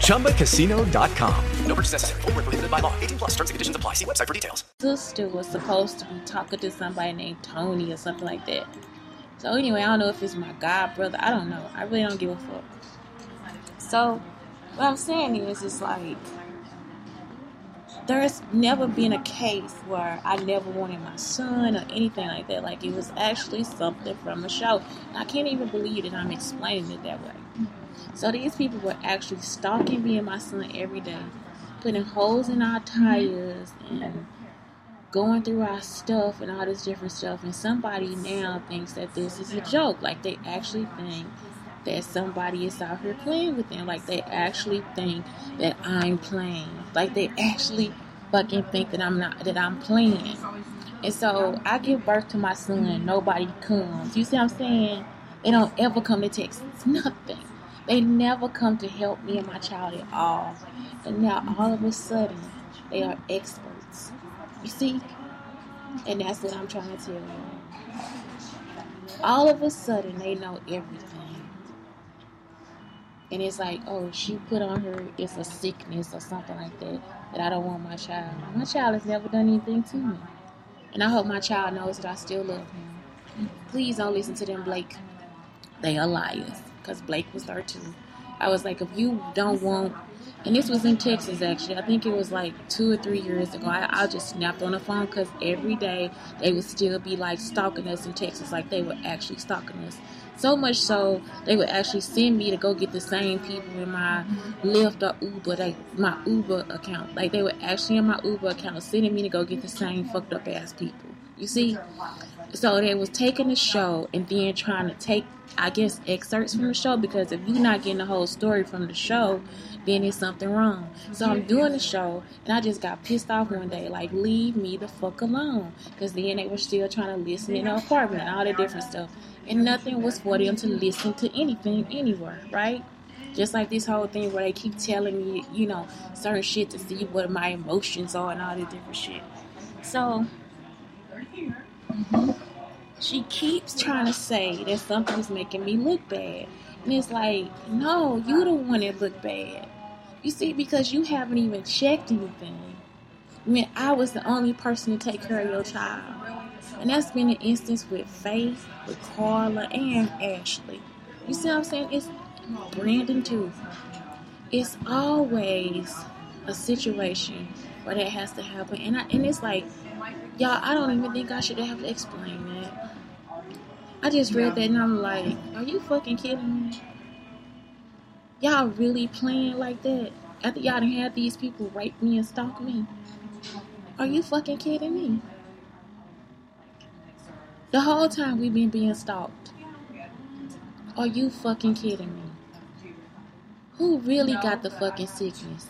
ChumbaCasino.com. No purchase necessary. Full prohibited by law. 18 plus terms and conditions apply. See website for details. Sister was supposed to be talking to somebody named Tony or something like that. So, anyway, I don't know if it's my god brother. I don't know. I really don't give a fuck. So, what I'm saying is, it's like there's never been a case where I never wanted my son or anything like that. Like it was actually something from a show. I can't even believe that I'm explaining it that way. So these people were actually stalking me and my son every day, putting holes in our tires and going through our stuff and all this different stuff. And somebody now thinks that this is a joke. Like they actually think that somebody is out here playing with them. Like they actually think that I'm playing. Like they actually fucking think that I'm not that I'm playing. And so I give birth to my son, and nobody comes. You see what I'm saying? They don't ever come to Texas. Nothing. They never come to help me and my child at all. And now all of a sudden they are experts. You see? And that's what I'm trying to tell you. All of a sudden they know everything and it's like, oh, she put on her, it's a sickness or something like that, that I don't want my child. My child has never done anything to me. And I hope my child knows that I still love him. Please don't listen to them, Blake. They are liars. Because Blake was there too. I was like, if you don't want, and this was in Texas actually. I think it was like two or three years ago. I, I just snapped on the phone because every day they would still be like stalking us in Texas, like they were actually stalking us. So much so they would actually send me to go get the same people in my Lyft or Uber, like my Uber account. Like they were actually in my Uber account sending me to go get the same fucked up ass people. You see? So they was taking the show and then trying to take I guess excerpts from the show because if you're not getting the whole story from the show, then it's something wrong. So I'm doing the show and I just got pissed off one day, like leave me the fuck alone. Because then they were still trying to listen in the apartment and all that different stuff and nothing was for them to listen to anything anywhere, right? Just like this whole thing where they keep telling me, you know, certain shit to see what my emotions are and all this different shit. So, she keeps trying to say that something's making me look bad. And it's like, no, you don't want it look bad. You see, because you haven't even checked anything. When I was the only person to take care of your child. And that's been an instance with Faith, with Carla, and Ashley. You see what I'm saying? It's Brandon too. It's always a situation where that has to happen. And I, and it's like, y'all, I don't even think I should have to explain that. I just read that and I'm like, are you fucking kidding me? Y'all really playing like that? After y'all done had these people rape me and stalk me? Are you fucking kidding me? The whole time we've been being stalked. Are you fucking kidding me? Who really got the fucking sickness?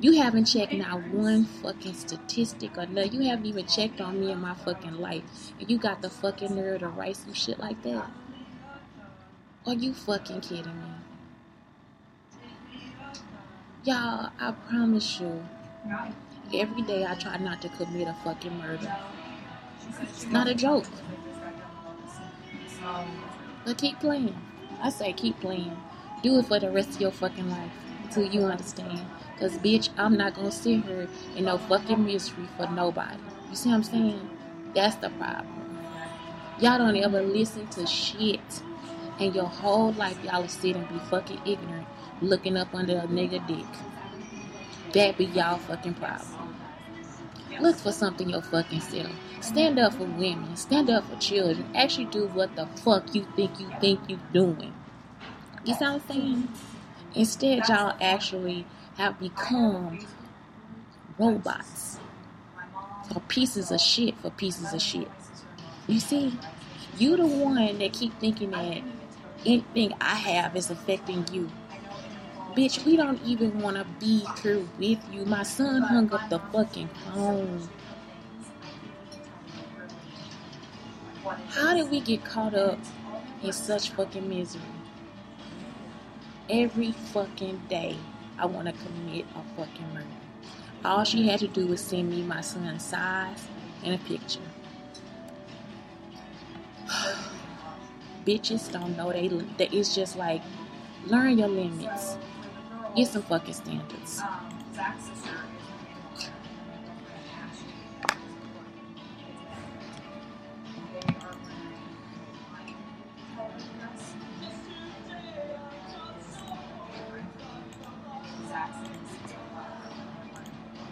You haven't checked not one fucking statistic or no. You haven't even checked on me in my fucking life. And you got the fucking nerve to write some shit like that. Are you fucking kidding me? Y'all, I promise you, every day I try not to commit a fucking murder. It's not a joke. But keep playing. I say keep playing. Do it for the rest of your fucking life until you understand. Cause bitch, I'm not gonna sit here in no fucking misery for nobody. You see what I'm saying? That's the problem. Y'all don't ever listen to shit. And your whole life y'all will sit and be fucking ignorant, looking up under a nigga dick. That be y'all fucking problem. Look for something your fucking self. Stand up for women. Stand up for children. Actually do what the fuck you think you think you doing. You see what I'm saying? Instead, y'all actually have become robots for pieces of shit for pieces of shit. You see, you the one that keep thinking that anything I have is affecting you. Bitch, we don't even want to be through with you. My son hung up the fucking phone. How did we get caught up in such fucking misery? Every fucking day, I want to commit a fucking murder. All she had to do was send me my son's size and a picture. Bitches don't know they. That it's just like learn your limits. Get some fucking standards.